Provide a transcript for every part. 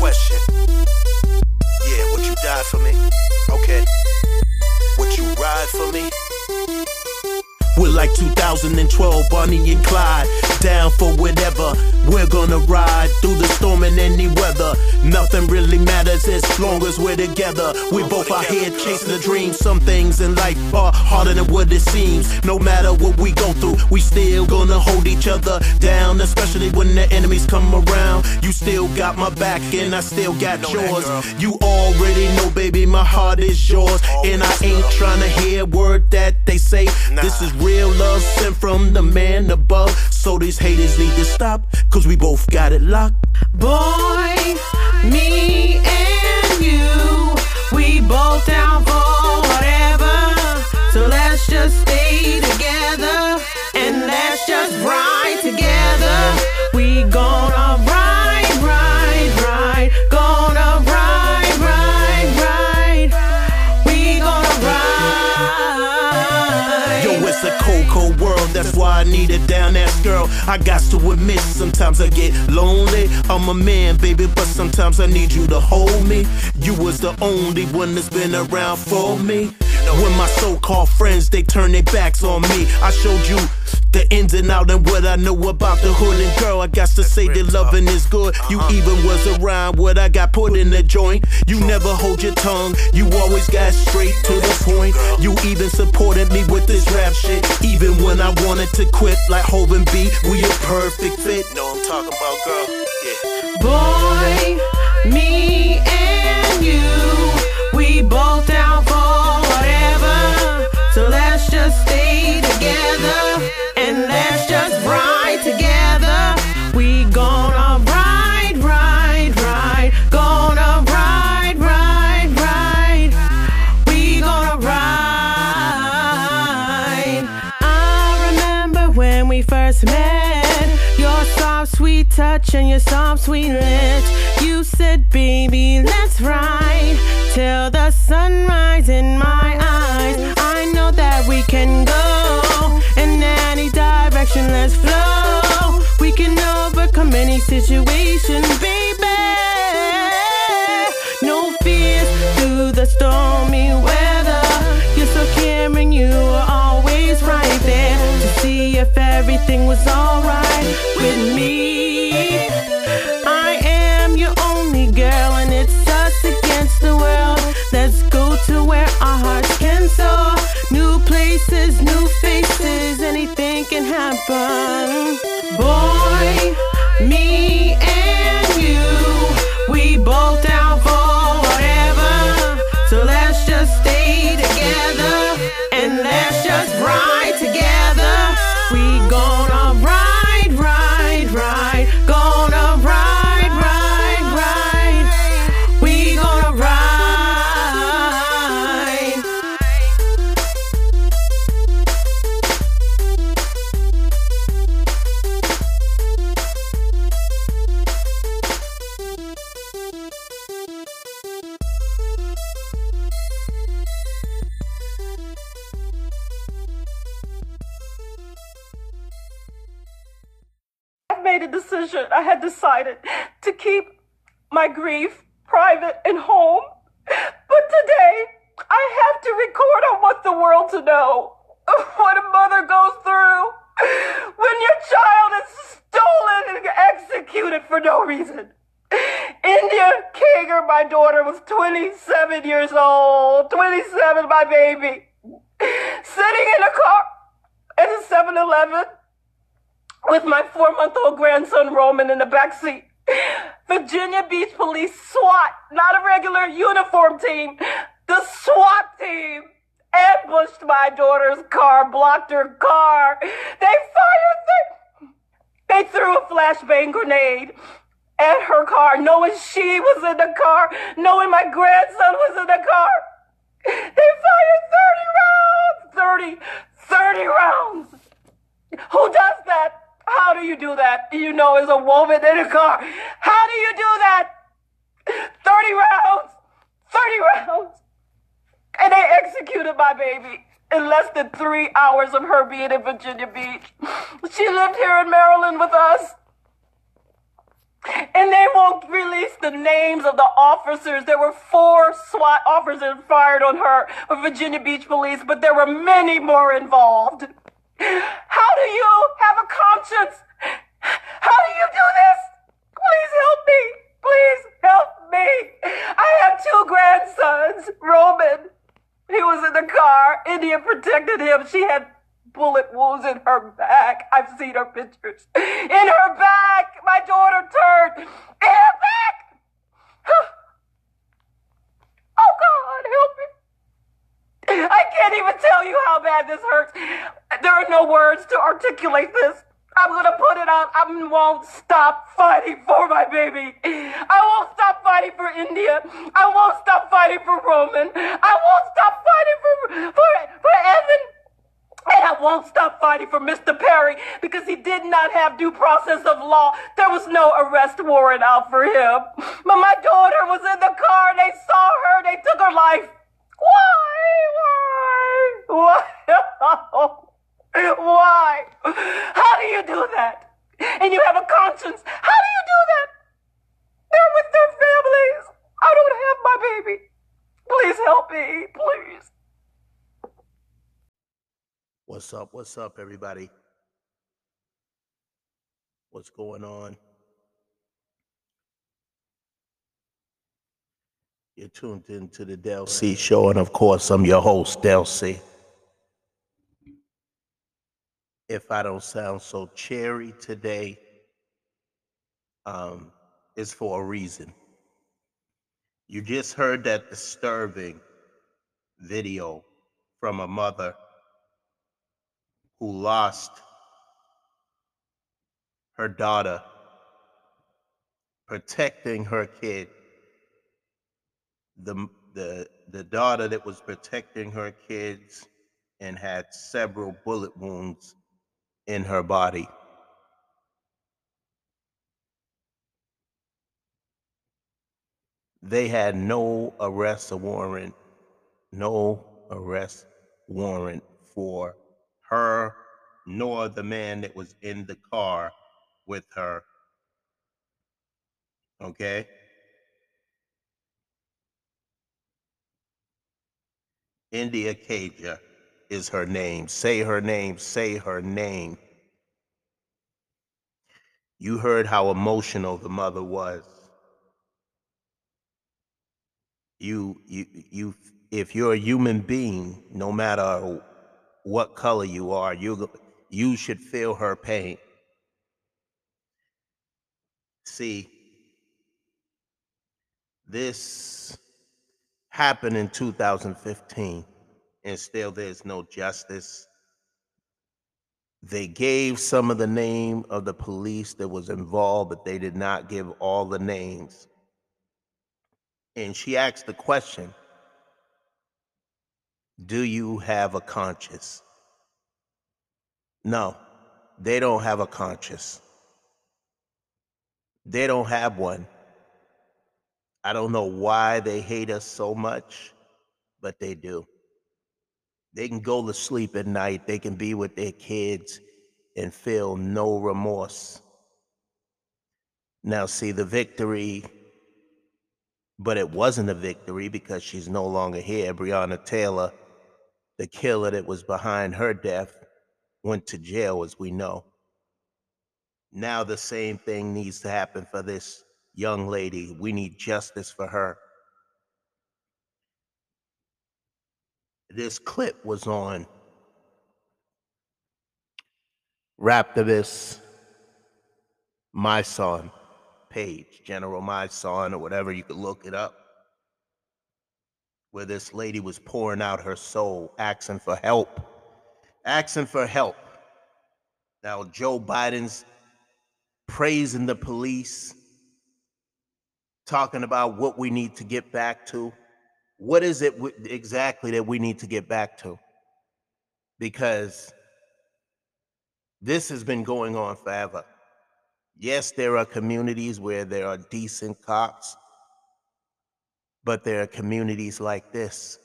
question. Yeah, would you die for me? Okay. Would you ride for me? Like 2012, Bonnie and Clyde. Down for whatever. We're gonna ride through the storm in any weather. Nothing really matters as long as we're together. We both out here chasing a dream. Some things in life are harder than what it seems. No matter what we go through, we still gonna hold each other down. Especially when the enemies come around. You still got my back and I still got yours. You already know, baby, my heart is yours. And I ain't trying to hear a word that they say. This is real love sent from the man above. So these haters need to stop, cause we both got it locked. Boy, me and you, we both down for whatever. So let's just stay together and let's just ride together. We gonna I need a down ass girl. I got to admit, sometimes I get lonely. I'm a man, baby, but sometimes I need you to hold me. You was the only one that's been around for me. When my so called friends, they turn their backs on me. I showed you the ins and out and what I know about the hood. And girl, I got to say that loving is good. You uh-huh. even was around what I got put in the joint. You never hold your tongue, you always got straight to the point. You even supported me with this rap shit. Even when I wanted to quit, like Hov and B, we a perfect fit. Know I'm talking about, girl? Yeah. Boy, me touch and your soft, sweet lips. You said, baby, let's ride till the sunrise in my eyes. I know that we can go in any direction. Let's flow. We can overcome any situation, baby. No fears through the stormy weather. You're so caring, you were always right there to see if everything was alright with me. Can record. I want the world to know what a mother goes through when your child is stolen and executed for no reason. India Kager, my daughter, was 27 years old. 27, my baby. Sitting in a car at a 7 Eleven with my four month old grandson Roman in the back seat. Virginia Beach Police SWAT, not a regular uniform team, the SWAT team ambushed my daughter's car, blocked her car. They fired the, they threw a flashbang grenade at her car, knowing she was in the car, knowing my grandson was in the car. They fired 30 rounds, 30, 30 rounds. Who does that? How do you do that? You know, as a woman in a car. How do you do that? 30 rounds. 30 rounds. And they executed my baby in less than three hours of her being in Virginia Beach. She lived here in Maryland with us. And they won't release the names of the officers. There were four SWAT officers fired on her Virginia Beach Police, but there were many more involved. How do you have a conscience? How do you do this? Please help me. Please help me. I have two grandsons. Roman, he was in the car. India protected him. She had bullet wounds in her back. I've seen her pictures. In her back. My daughter turned. In her back. Oh God, help me. I can't even tell you how bad this hurts. There are no words to articulate this. I'm gonna put it out. I won't stop fighting for my baby. I won't stop fighting for India. I won't stop fighting for Roman. I won't stop fighting for for for Evan. And I won't stop fighting for Mr. Perry because he did not have due process of law. There was no arrest warrant out for him. But my daughter was in the car they saw her. They took her life. Why? Why? Why? Why? How do you do that? And you have a conscience. How do you do that? They're with their families. I don't have my baby. Please help me. Please. What's up? What's up, everybody? What's going on? You're tuned into the Del C show, and of course, I'm your host, Del C. If I don't sound so cheery today, um, it's for a reason. You just heard that disturbing video from a mother who lost her daughter protecting her kid. The, the, the daughter that was protecting her kids and had several bullet wounds in her body. They had no arrest warrant, no arrest warrant for her nor the man that was in the car with her. Okay? India Kaja is her name. Say her name, say her name. You heard how emotional the mother was. You, you, you, if you're a human being, no matter what color you are, you, you should feel her pain. See, this happened in 2015 and still there's no justice. They gave some of the name of the police that was involved, but they did not give all the names. And she asked the question Do you have a conscience? No, they don't have a conscience. They don't have one. I don't know why they hate us so much, but they do. They can go to sleep at night, they can be with their kids and feel no remorse. Now, see, the victory, but it wasn't a victory because she's no longer here. Breonna Taylor, the killer that was behind her death, went to jail, as we know. Now, the same thing needs to happen for this young lady. We need justice for her. This clip was on Raptivus My Son page, General My Son, or whatever, you could look it up, where this lady was pouring out her soul, asking for help, asking for help. Now, Joe Biden's praising the police, talking about what we need to get back to what is it exactly that we need to get back to? Because this has been going on forever. Yes, there are communities where there are decent cops, but there are communities like this.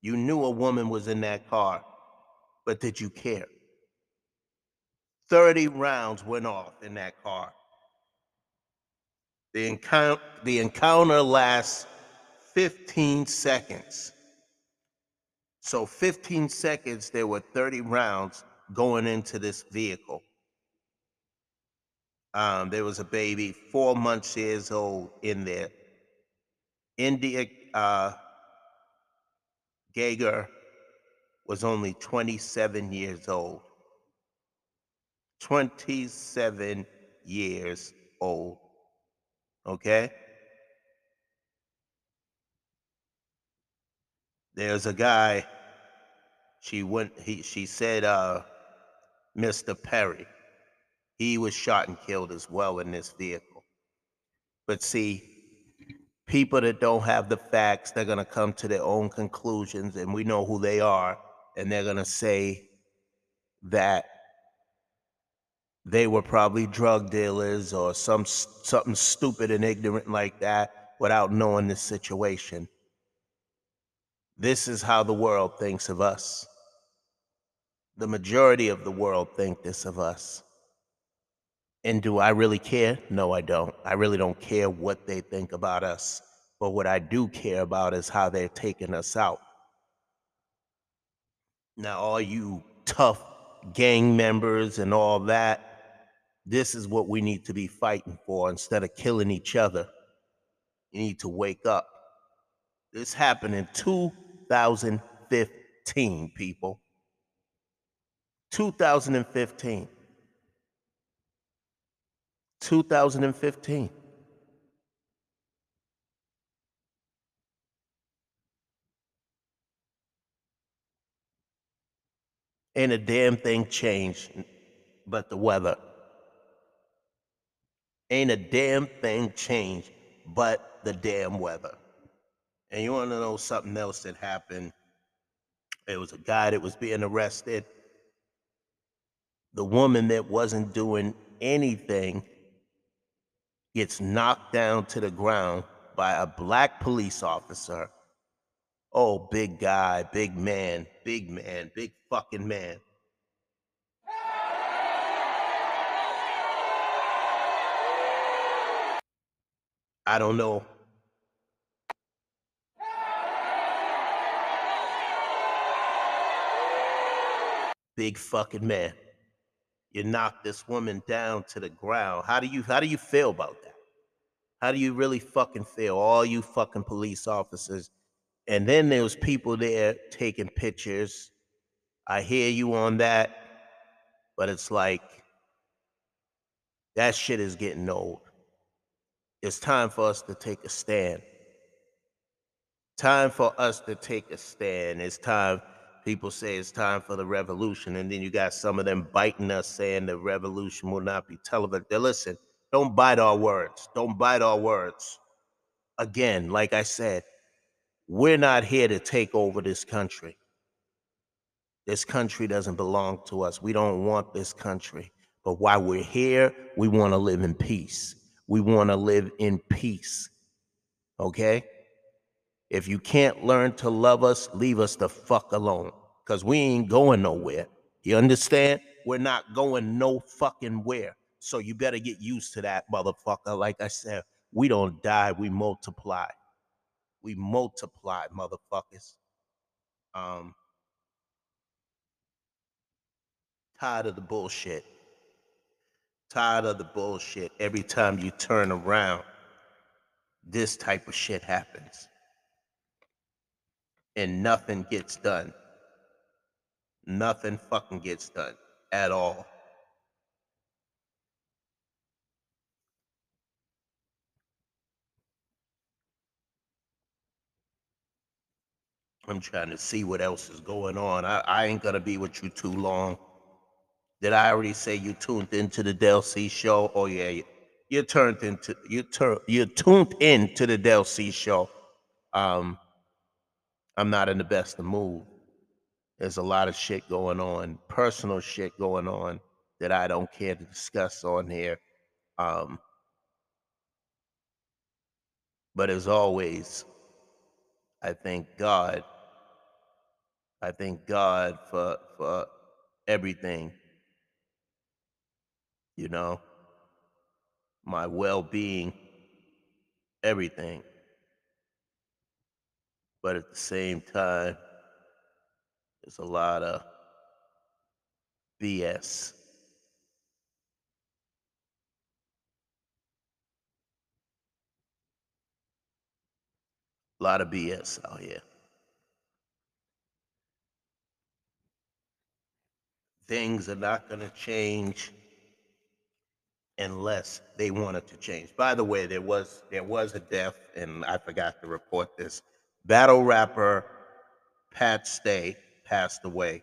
You knew a woman was in that car, but did you care? 30 rounds went off in that car. The encounter, the encounter lasts 15 seconds. So 15 seconds, there were 30 rounds going into this vehicle. Um, there was a baby, four months years old in there. India uh, Kager was only 27 years old. 27 years old. Okay? There's a guy, she went, he, she said, uh, Mr. Perry. He was shot and killed as well in this vehicle. But see, people that don't have the facts, they're going to come to their own conclusions, and we know who they are, and they're going to say that they were probably drug dealers or some something stupid and ignorant like that without knowing the situation. This is how the world thinks of us. The majority of the world think this of us. And do I really care? No, I don't. I really don't care what they think about us. But what I do care about is how they're taking us out. Now, all you tough gang members and all that, this is what we need to be fighting for instead of killing each other. You need to wake up. This happened in 2015, people. 2015. 2015. Ain't a damn thing changed but the weather. Ain't a damn thing changed but the damn weather. And you want to know something else that happened? It was a guy that was being arrested. The woman that wasn't doing anything gets knocked down to the ground by a black police officer. Oh, big guy, big man, big man, big fucking man. I don't know. Big fucking man. You knocked this woman down to the ground. How do you how do you feel about that? How do you really fucking feel? All you fucking police officers. And then there was people there taking pictures. I hear you on that, but it's like that shit is getting old. It's time for us to take a stand. Time for us to take a stand. It's time, people say it's time for the revolution. And then you got some of them biting us saying the revolution will not be televised. Listen, don't bite our words. Don't bite our words. Again, like I said, we're not here to take over this country. This country doesn't belong to us. We don't want this country. But while we're here, we want to live in peace. We want to live in peace. Okay? If you can't learn to love us, leave us the fuck alone because we ain't going nowhere. You understand? We're not going no fucking where. So you better get used to that, motherfucker. Like I said, we don't die, we multiply. We multiply, motherfuckers. Um, tired of the bullshit. Tired of the bullshit. Every time you turn around, this type of shit happens. And nothing gets done. Nothing fucking gets done at all. I'm trying to see what else is going on. I, I ain't gonna be with you too long. Did I already say you tuned into the Del C show? Oh yeah, you, you turned into you tur- you tuned in to the Del C show. Um, I'm not in the best of mood. There's a lot of shit going on, personal shit going on that I don't care to discuss on here. Um, but as always, I thank God. I thank God for for everything you know, my well being, everything. But at the same time, there's a lot of BS. A lot of BS out here. Things are not going to change unless they wanted to change. By the way, there was there was a death, and I forgot to report this. Battle rapper Pat Stay passed away.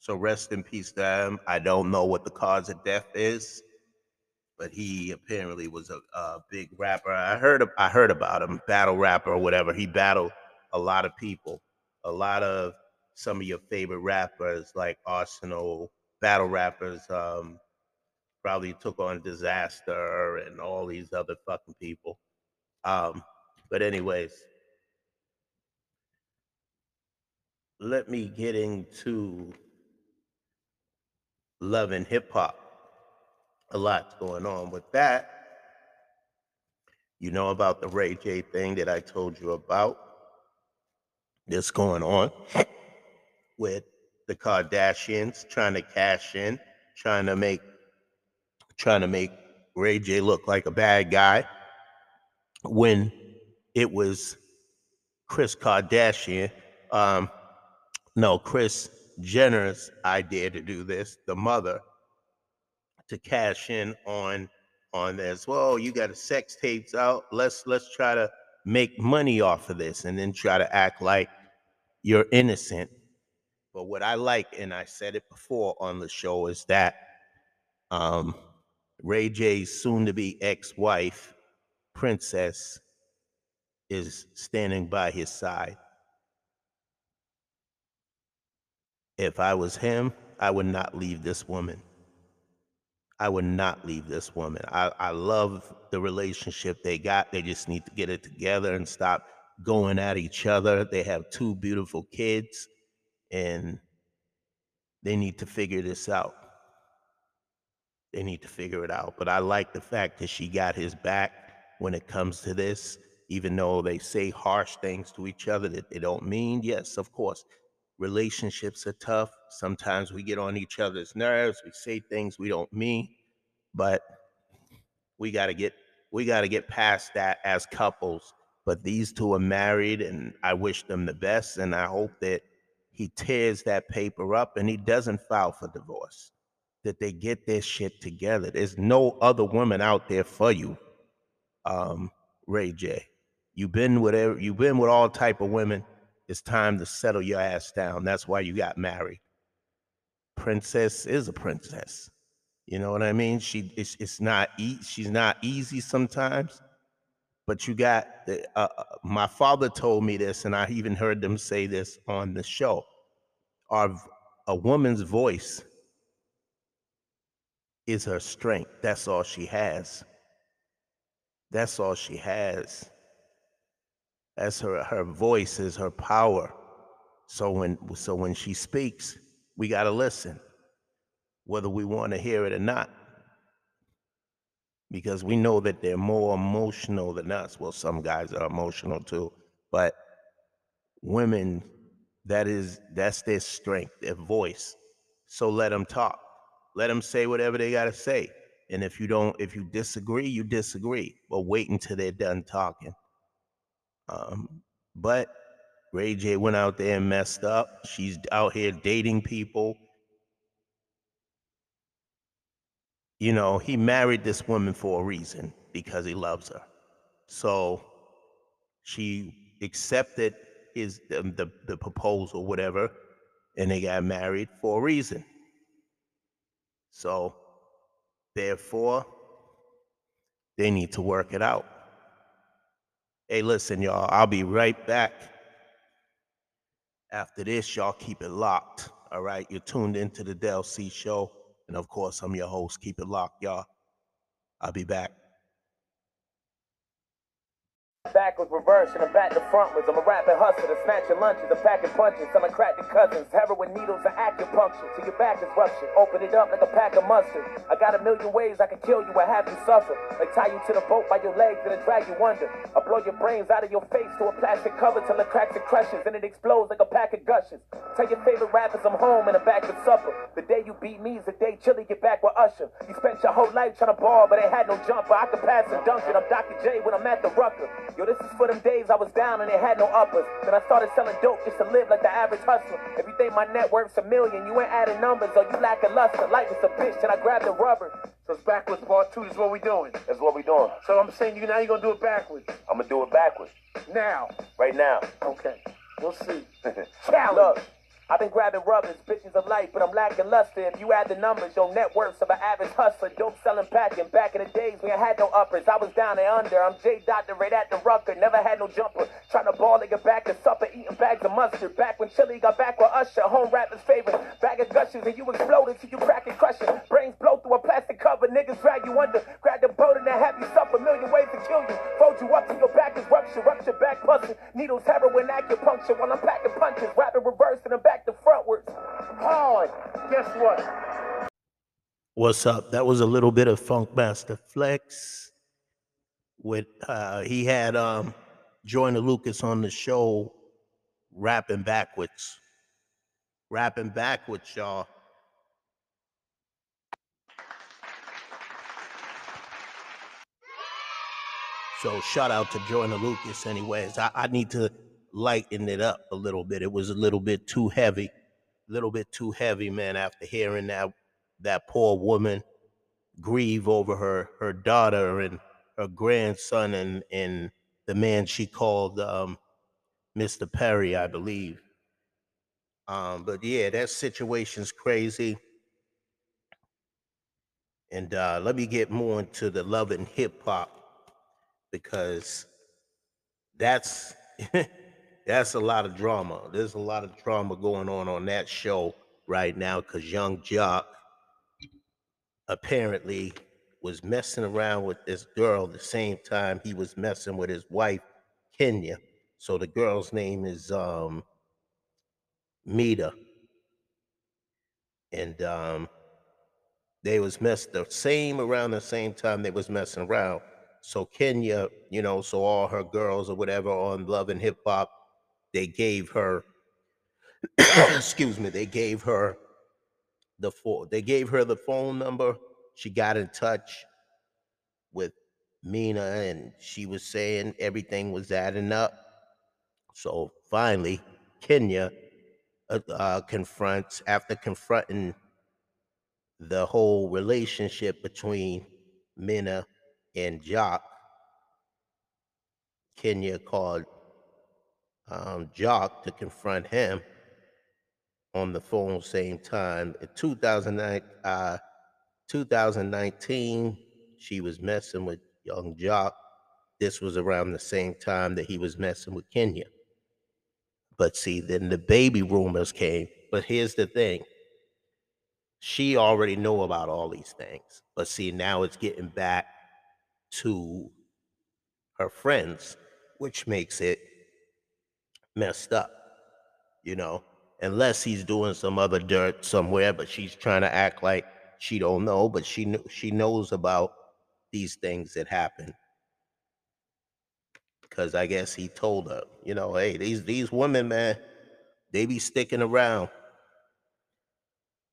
So rest in peace to him. I don't know what the cause of death is, but he apparently was a, a big rapper. I heard I heard about him, battle rapper or whatever. He battled a lot of people, a lot of some of your favorite rappers like Arsonal, battle rappers. Um, probably took on Dizaster and all these other fucking people. Um, but anyways, let me get into love and hip hop. A lot's going on with that. You know about the Ray J thing that I told you about. That's going on with the Kardashians trying to cash in, trying to make trying to make Ray J look like a bad guy when it was Kris Kardashian, um, no, Kris Jenner's idea to do this, the mother, to cash in on on this. Well, you got a sex tapes out. Let's let's try to make money off of this and then try to act like you're innocent. But what I like, and I said it before on the show, is that um, Ray J's soon to be ex wife, Princess, is standing by his side. If I was him, I would not leave this woman. I would not leave this woman. I, I love the relationship they got. They just need to get it together and stop going at each other. They have two beautiful kids and they need to figure this out. They need to figure it out. But I like the fact that she got his back when it comes to this, even though they say harsh things to each other that they don't mean. Yes, of course, relationships are tough. Sometimes we get on each other's nerves. We say things we don't mean, but we got to get we got to get past that as couples. But these two are married, and I wish them the best. And I hope that he tears that paper up and he doesn't file for divorce that they get their shit together. There's no other woman out there for you, um, Ray J. You've been with every, you've been with all type of women. It's time to settle your ass down. That's why you got married. Princess is a princess. You know what I mean? She it's it's not e- she's not easy sometimes, but you got the, uh, uh my father told me this, and I even heard them say this on the show. Our a woman's voice is her strength. That's all she has. That's all she has. That's her her voice is her power. So when so when she speaks, we got to listen whether we want to hear it or not. Because we know that they're more emotional than us. Well, some guys are emotional too, but women that is that's their strength, their voice. So let them talk. Let them say whatever they got to say. And if you don't, if you disagree, you disagree. But wait until they're done talking. Um, but Ray J went out there and messed up. She's out here dating people. You know, he married this woman for a reason because he loves her. So she accepted his the, the, the proposal, whatever, and they got married for a reason. So, therefore, they need to work it out. Hey, listen, y'all, I'll be right back. After this, y'all keep it locked. All right, you're tuned into the Del C show. And of course, I'm your host. Keep it locked, y'all. I'll be back. Backwards, reverse, and I'm back to frontwards. I'm a rapping hustler, snatching lunches, I'm packing punches, selling crack to cousins, heroin needles and acupuncture. Till your back is ruptured, open it up like a pack of mustard. I got a million ways I can kill you or have you suffer. Like tie you to the boat by your legs and then drag you under. I blow your brains out of your face to a plastic cover till it cracks and crushes, and it explodes like a pack of Gushers. Tell your favorite rappers I'm home and I'm back for supper. The day you beat me is the day Chili get back with Usher. You spent your whole life trying to ball, but ain't had no jumper. I could pass and dunk it. I'm Dr. J when I'm at the Rucker. Yo, this is for them days I was down and it had no uppers. Then I started selling dope just to live like the average hustler. If you think my net worth's a million, you ain't adding numbers or you lack a luster. Life is a bitch, and I grabbed the rubber. So it's backwards part two. this Is what we doing. That's what we doing. So I'm saying you now you're gonna do it backwards. I'm gonna do it backwards. Now. Right now. Okay. We'll see. Challenge. Look, I've been grabbing rubbers, bitches of life, but I'm lacking luster. If you add the numbers, your net worth's of an average hustler. Dope selling packing. Back in the days, when I had no uppers. I was down and under. I'm J. Doctor right at the rucker. Never had no jumper. Trying to ball nigga back to supper, eating bags of mustard. Back when Chili got back with Usher, home rappers favorite. Bag of gushers, and you exploded till you crack and crush it. Brains blow through a plastic cover, niggas drag you under. Grab the boat and they have you suffer. Million ways to kill you. Fold you up till your back is rupture. Rupture back pussing. Needles, heroin, acupuncture. While I'm packing punches. Rapping reverse and I'm back to frontwards. Hard. Guess what? What's up? That was a little bit of Funkmaster Flex. With uh, he had um, Joyner Lucas on the show, rapping backwards, rapping backwards, y'all. So shout out to Joyner Lucas. Anyways, I, I need to lighten it up a little bit. It was a little bit too heavy, a little bit too heavy, man. After hearing that that poor woman grieve over her her daughter and her grandson and and the man she called um, Mr. Perry, I believe. Um, but yeah, that situation's crazy. And uh, let me get more into the love and hip hop because that's that's a lot of drama. There's a lot of drama going on on that show right now because Yung Joc apparently was messing around with this girl the same time he was messing with his wife Kenya. So the girl's name is um Mita. And um they was messed the same around the same time they was messing around. So Kenya, you know, so all her girls or whatever on Love and Hip Hop, they gave her excuse me, they gave her the phone. They gave her the phone number. She got in touch with Mina and she was saying everything was adding up. So finally, Kenya uh, uh, confronts, after confronting the whole relationship between Mina and Joc, Kenya called um, Joc to confront him on the phone same time. In 2009, uh, 2019, she was messing with Yung Joc. This was around the same time that he was messing with Kenya. But see, then the baby rumors came. But here's the thing. She already know about all these things. But see, now it's getting back to her friends, which makes it messed up, you know, unless he's doing some other dirt somewhere, but she's trying to act like she don't know, but she kn- she knows about these things that happen. Because I guess he told her, you know, hey, these these women, man, they be sticking around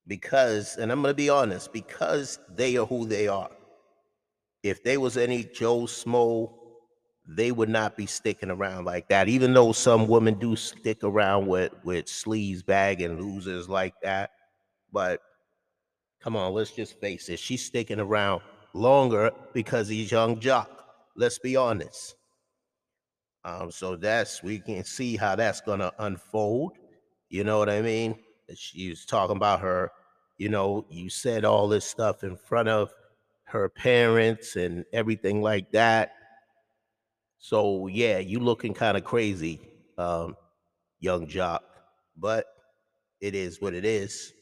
because, and I'm gonna be honest, because they are who they are. If they was any Joe Smo, they would not be sticking around like that. Even though some women do stick around with with sleaze bag and losers like that, but come on, let's just face it, she's sticking around longer because he's Yung Joc. Let's be honest. Um, so that's we can see how that's gonna unfold. You know what I mean? She's talking about her, you know, you said all this stuff in front of her parents and everything like that. So yeah, you looking kind of crazy, um, Yung Joc, but it is what it is.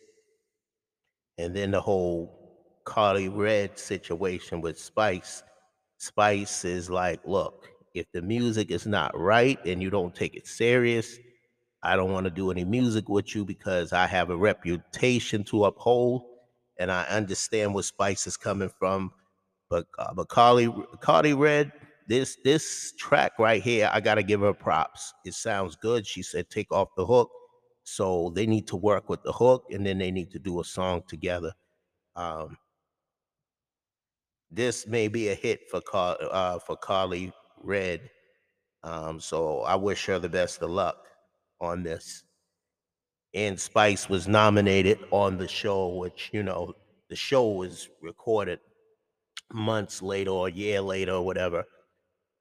And then the whole Karlie Redd situation with Spice. Spice is like, look, if the music is not right and you don't take it serious, I don't want to do any music with you because I have a reputation to uphold and I understand where Spice is coming from. But uh, but Carly Cardi Red, this this track right here, I gotta give her props. It sounds good. She said take off the hook. So they need to work with the hook and then they need to do a song together. Um, this may be a hit for Car- uh, for Karlie Redd. Um, so I wish her the best of luck on this. And Spice was nominated on the show, which you know the show was recorded months later or a year later or whatever.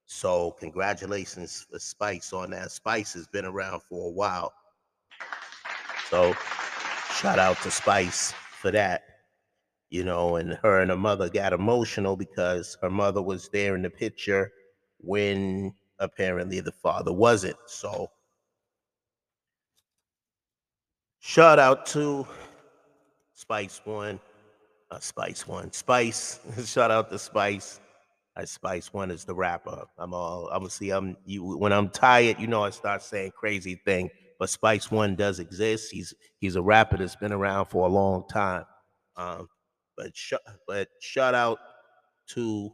So congratulations for Spice on that. Spice has been around for a while. So shout out to Spice for that. You know, and her and her mother got emotional because her mother was there in the picture when apparently the father wasn't. So shout out to Spice One. Uh, Spice One. Spice. shout out to Spice. I Spice One is the rapper. I'm all obviously I'm you when I'm tired, you know I start saying crazy thing. But Spice One does exist. He's he's a rapper that's been around for a long time. Um, but sh- but shout out to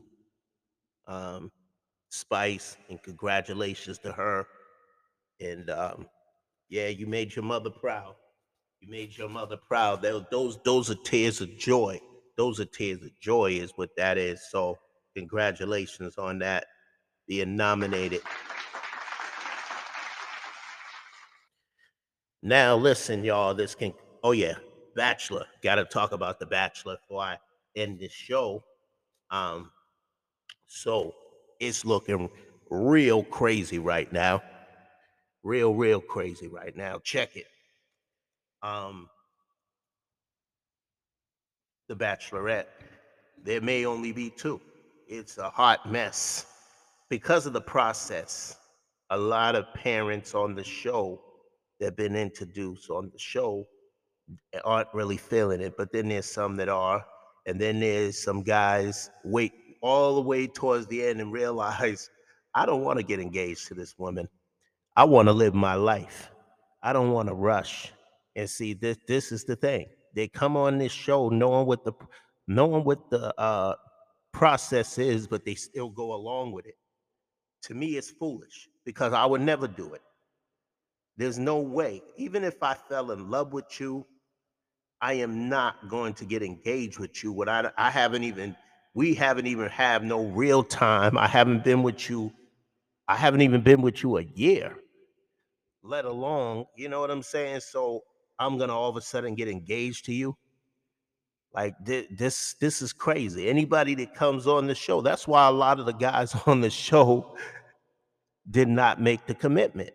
um, Spice and congratulations to her. And um, yeah, you made your mother proud. You made your mother proud. Those those those are tears of joy. Those are tears of joy, is what that is. So congratulations on that being nominated. Now listen, y'all. This can. Oh yeah, Bachelor. Got to talk about the Bachelor before I end this show. Um, so it's looking real crazy right now. Real, real crazy right now. Check it. Um, the Bachelorette. There may only be two. It's a hot mess because of the process. A lot of parents on the show that have been introduced on the show aren't really feeling it, but then there's some that are, and then there's some guys wait all the way towards the end and realize I don't want to get engaged to this woman. I want to live my life. I don't want to rush. And see, this this is the thing. They come on this show knowing what the knowing what the uh, process is, but they still go along with it. To me, it's foolish because I would never do it. There's no way, even if I fell in love with you, I am not going to get engaged with you. What I I haven't even we haven't even have no real time. I haven't been with you. I haven't even been with you a year, let alone, you know what I'm saying? So I'm gonna all of a sudden get engaged to you. Like thi- this, this is crazy. Anybody that comes on the show, that's why a lot of the guys on the show did not make the commitment.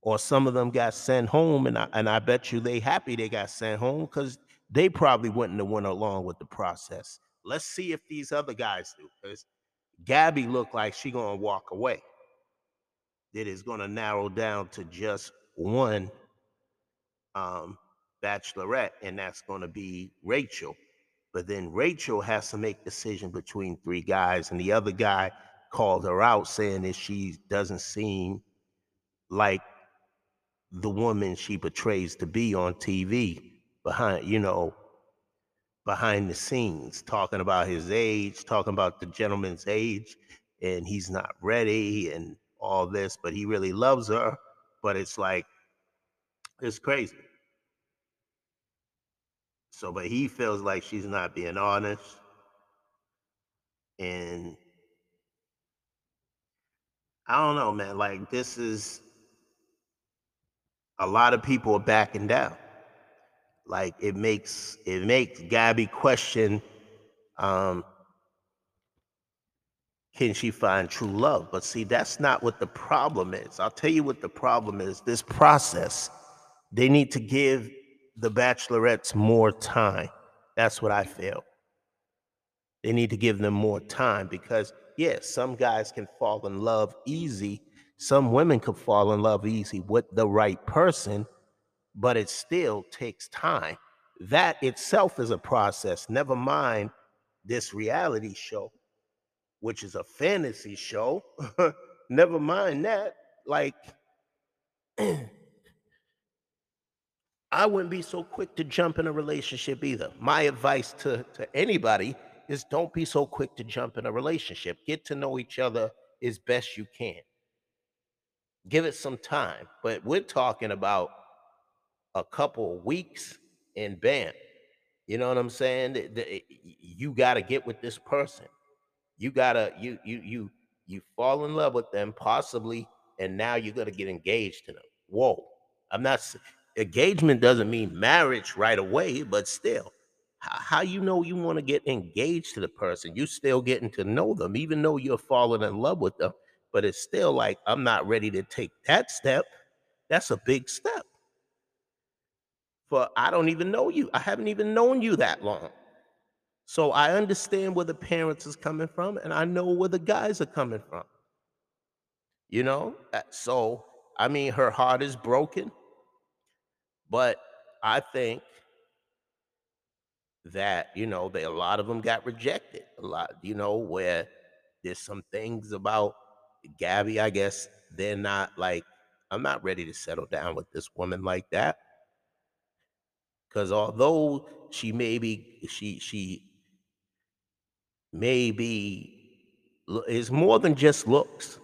Or some of them got sent home, and I, and I bet you they happy they got sent home because they probably wouldn't have went along with the process. Let's see if these other guys do, because Gabby looked like she gonna walk away. It is gonna narrow down to just one um, bachelorette, and that's gonna be Rachel. But then Rachel has to make decision between three guys, and the other guy called her out, saying that she doesn't seem like the woman she portrays to be on TV behind, you know, behind the scenes, talking about his age, talking about the gentleman's age, and he's not ready and all this, but he really loves her. But it's like, it's crazy. So, but he feels like she's not being honest. And I don't know, man. Like, this is a lot of people are backing down. Like it makes it makes Gabby question um can she find true love? But see, that's not what the problem is. I'll tell you what the problem is. This process, they need to give the bachelorettes more time. That's what I feel. They need to give them more time because, yes, some guys can fall in love easy. Some women could fall in love easy with the right person, but it still takes time. That itself is a process, never mind this reality show. which is a fantasy show. Never mind that. Like, I wouldn't be so quick to jump in a relationship either. My advice to, to anybody is don't be so quick to jump in a relationship. Get to know each other as best you can. Give it some time. But we're talking about a couple of weeks and bam. You know what I'm saying? You got to get with this person. You gotta you you you you fall in love with them possibly, and now you're gonna get engaged to them. Whoa! I'm not engagement doesn't mean marriage right away, but still, how, you know you want to get engaged to the person? You still getting to know them, even though you're falling in love with them. But it's still like I'm not ready to take that step. That's a big step. For I don't even know you. I haven't even known you that long. So I understand where the parents is coming from, and I know where the guys are coming from. You know, so I mean, her heart is broken, but I think that you know, they, a lot of them got rejected. A lot, you know, where there's some things about Gabby. I guess they're not like I'm not ready to settle down with this woman like that because although she may be she she maybe it's more than just looks.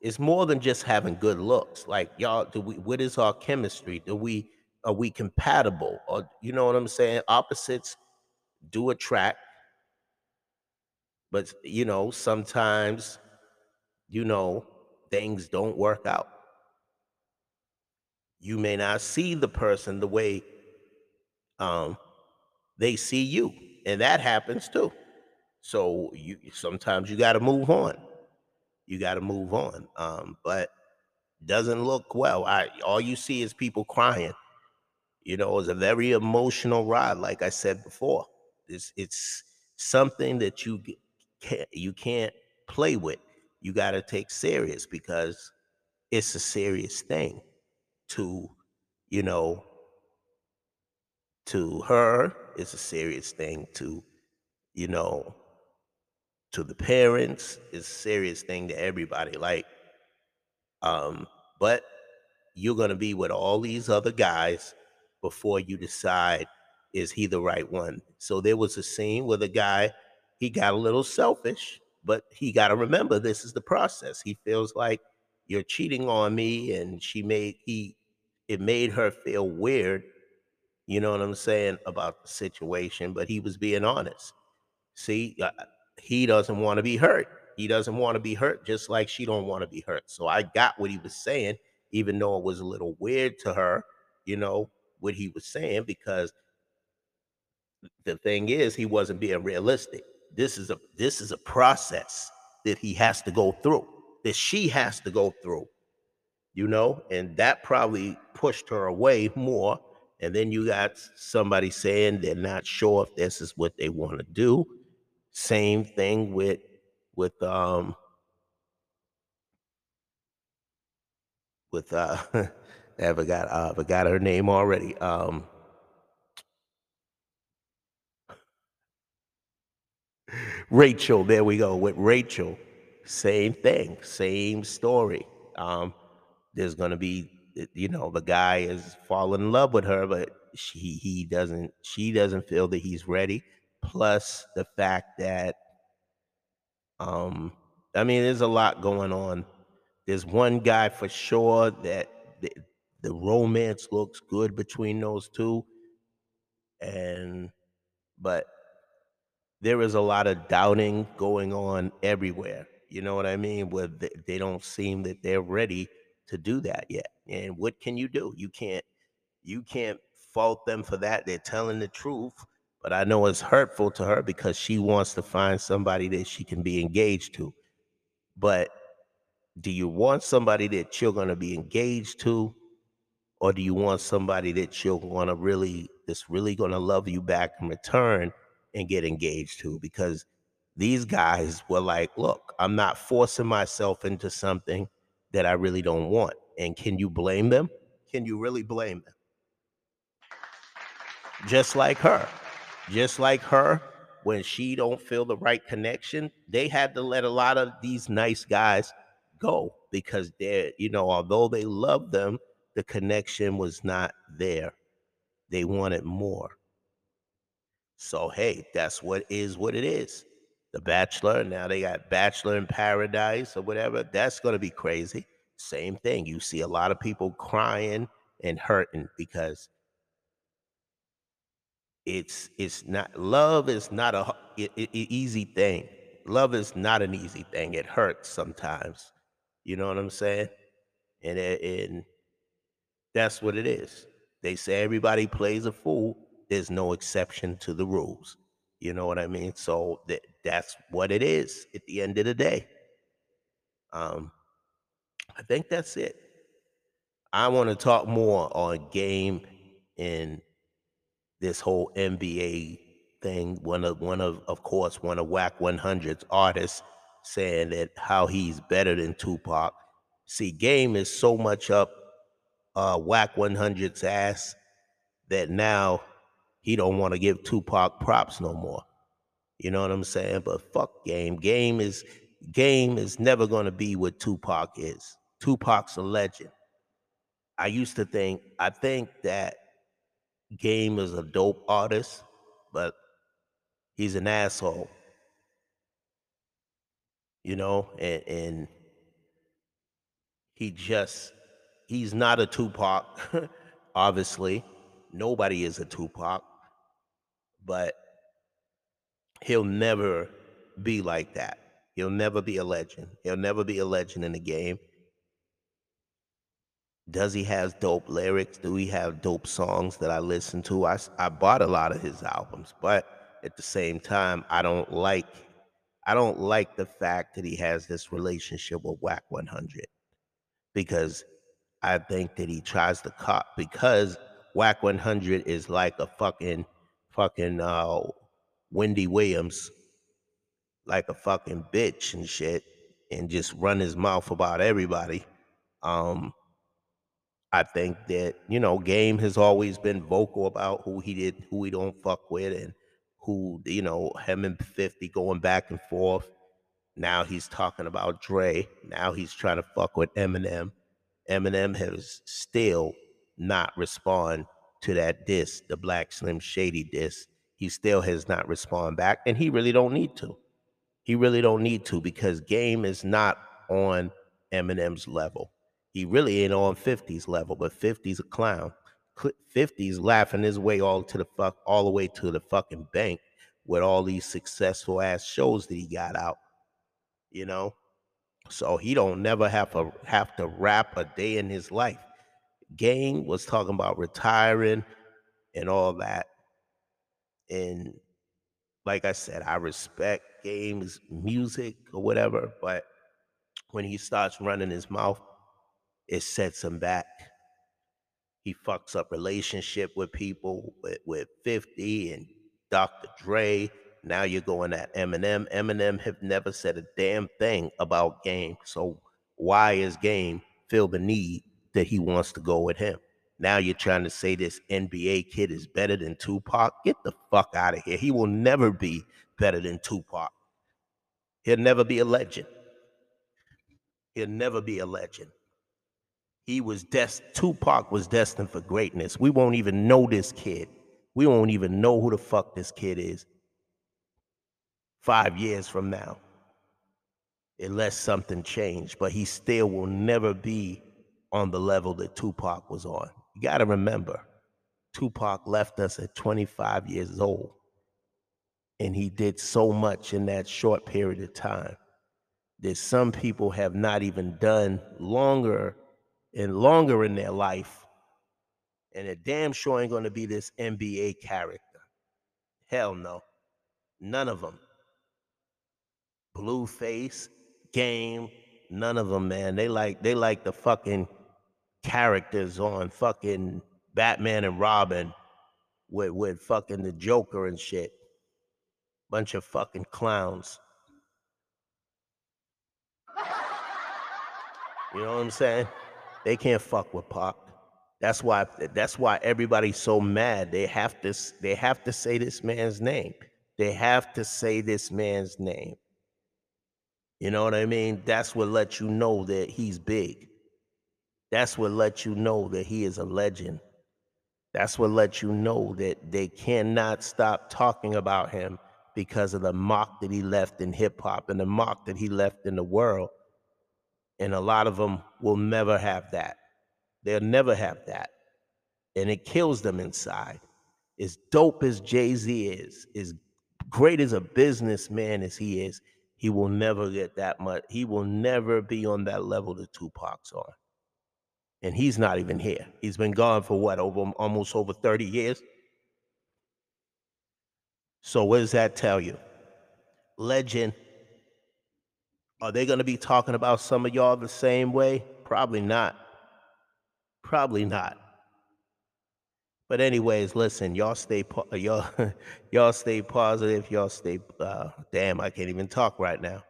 It's more than just having good looks. Like y'all, do we? What is our chemistry? Do we? Are we compatible? Or you know what I'm saying? Opposites do attract, but you know sometimes, you know, things don't work out. You may not see the person the way um, they see you, and that happens too. So you sometimes you got to move on. You got to move on. Um, but doesn't look well. I all you see is people crying. You know, it's a very emotional ride, like I said before. It's it's something that you can't you can't play with. You got to take serious because it's a serious thing to, you know, to her. It's a serious thing to, you know, to the parents. It's a serious thing to everybody. Like, um, but you're gonna be with all these other guys before you decide is he the right one. So there was a scene where the guy he got a little selfish, but he got to remember this is the process. He feels like you're cheating on me, and she made he it made her feel weird. You know what I'm saying about the situation, but he was being honest. See, uh, he doesn't want to be hurt. He doesn't want to be hurt, just like she don't want to be hurt. So I got what he was saying, even though it was a little weird to her. You know what he was saying because the thing is, he wasn't being realistic. This is a this is a process that he has to go through, that she has to go through. You know, and that probably pushed her away more. And then you got somebody saying they're not sure if this is what they want to do. Same thing with with um with uh I forgot uh, forgot her name already. Um Rachel, there we go. With Rachel, same thing, same story. Um, there's gonna be, you know, the guy is falling in love with her, but she he doesn't, she doesn't feel that he's ready. Plus the fact that, um, I mean, there's a lot going on. There's one guy for sure that the, romance looks good between those two, and but there is a lot of doubting going on everywhere. You know what I mean? Where they don't seem that they're ready to do that yet. And what can you do? You can't you can't fault them for that. They're telling the truth. But I know it's hurtful to her because she wants to find somebody that she can be engaged to. But do you want somebody that you're going to be engaged to or do you want somebody that you're going to really that's really going to love you back in return and get engaged to? Because these guys were like look i'm not forcing myself into something that i really don't want. And can you blame them? Can you really blame them? Just like her. Just like her when she don't feel the right connection, they had to let a lot of these nice guys go because they're, you know, although they love them, the connection was not there. They wanted more. So hey, that's what is what it is. The Bachelor, now they got Bachelor in Paradise or whatever. That's gonna be crazy. Same thing. You see a lot of people crying and hurting because it's it's not love is not a, a, a easy thing. Love is not an easy thing. It hurts sometimes. You know what I'm saying? And and that's what it is. They say everybody plays a fool. There's no exception to the rules. You know what I mean? So that that's what it is at the end of the day. Um, I think that's it. I want to talk more on game and this whole NBA thing. One of one of of course one of Wack 100's artists saying that how he's better than Tupac. See, game is so much up uh Wack 100's ass that now he don't want to give Tupac props no more. You know what I'm saying? But fuck game. Game is game is never gonna be what Tupac is. Tupac's a legend. I used to think I think that Game is a dope artist, but he's an asshole. You know, and, and he just he's not a Tupac, obviously. Nobody is a Tupac, but he'll never be like that. He'll never be a legend. He'll never be a legend in the game. Does he have dope lyrics? Do he have dope songs that I listen to? I, I bought a lot of his albums, but at the same time, I don't like I don't like the fact that he has this relationship with Wack 100 because I think that he tries to cop because Wack 100 is like a fucking fucking uh, Wendy Williams, like a fucking bitch and shit, and just run his mouth about everybody. Um, I think that you know, Game has always been vocal about who he did, who he don't fuck with, and who you know, him and Fifty going back and forth. Now he's talking about Dre. Now he's trying to fuck with Eminem. Eminem has still not respond to that diss, the Black Slim Shady diss. He still has not respond back, and he really don't need to. He really don't need to because Game is not on Eminem's level. He really ain't on 50's level, but 50's a clown. 50's laughing his way all to the fuck, all the way to the fucking bank with all these successful ass shows that he got out. You know, so he don't never have to have to rap a day in his life. Game was talking about retiring and all that, and like I said, I respect Game's music or whatever, but when he starts running his mouth it sets him back. He fucks up relationship with people with, with 50 and Dr. Dre. Now you're going at Eminem. Eminem have never said a damn thing about game. So why is game feel the need that he wants to go with him? Now you're trying to say this NBA kid is better than Tupac? Get the fuck out of here. He will never be better than Tupac. He'll never be a legend. He'll never be a legend. He was des- Tupac was destined for greatness. We won't even know this kid. We won't even know who the fuck this kid is five years from now, unless something changed. But he still will never be on the level that Tupac was on. You got to remember, Tupac left us at 25 years old, and he did so much in that short period of time that some people have not even done longer and longer in their life. And it damn sure ain't going to be this NBA character. Hell no. None of them. Blueface, Game, none of them, man. They like they like the fucking characters on fucking Batman and Robin with with fucking the Joker and shit. Bunch of fucking clowns. You know what I'm saying? They can't fuck with Pac. That's why that's why everybody's so mad. They have to they have to say this man's name. They have to say this man's name. You know what I mean? That's what lets you know that he's big. That's what lets you know that he is a legend. That's what lets you know that they cannot stop talking about him because of the mark that he left in hip hop and the mark that he left in the world. And a lot of them will never have that. They'll never have that. And it kills them inside. As dope as Jay Z is, as great as a businessman as he is, he will never get that much. He will never be on that level that Tupac's on. And he's not even here. He's been gone for what, over almost over 30 years? So what does that tell you? Legend. Are they going to be talking about some of y'all the same way? Probably not. Probably not. But anyways, listen, y'all stay y'all y'all stay positive. Y'all stay. Uh, damn, I can't even talk right now.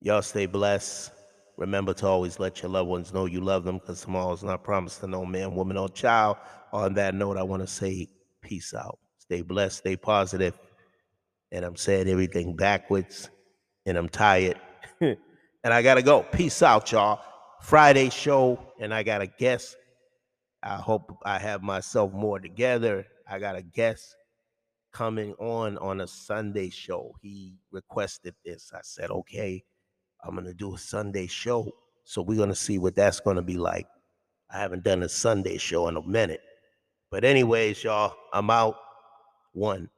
Y'all stay blessed. Remember to always let your loved ones know you love them because tomorrow is not promised to no man, woman, or child. On that note, I want to say peace out. Stay blessed, stay positive. And I'm saying everything backwards, and I'm tired. and I got to go. Peace out, y'all. Friday show, and I got a guest I hope I have myself more together. I got a guest coming on on a Sunday show. He requested this. I said, okay, I'm going to do a Sunday show. So we're going to see what that's going to be like. I haven't done a Sunday show in a minute. But, anyways, y'all, I'm out. One.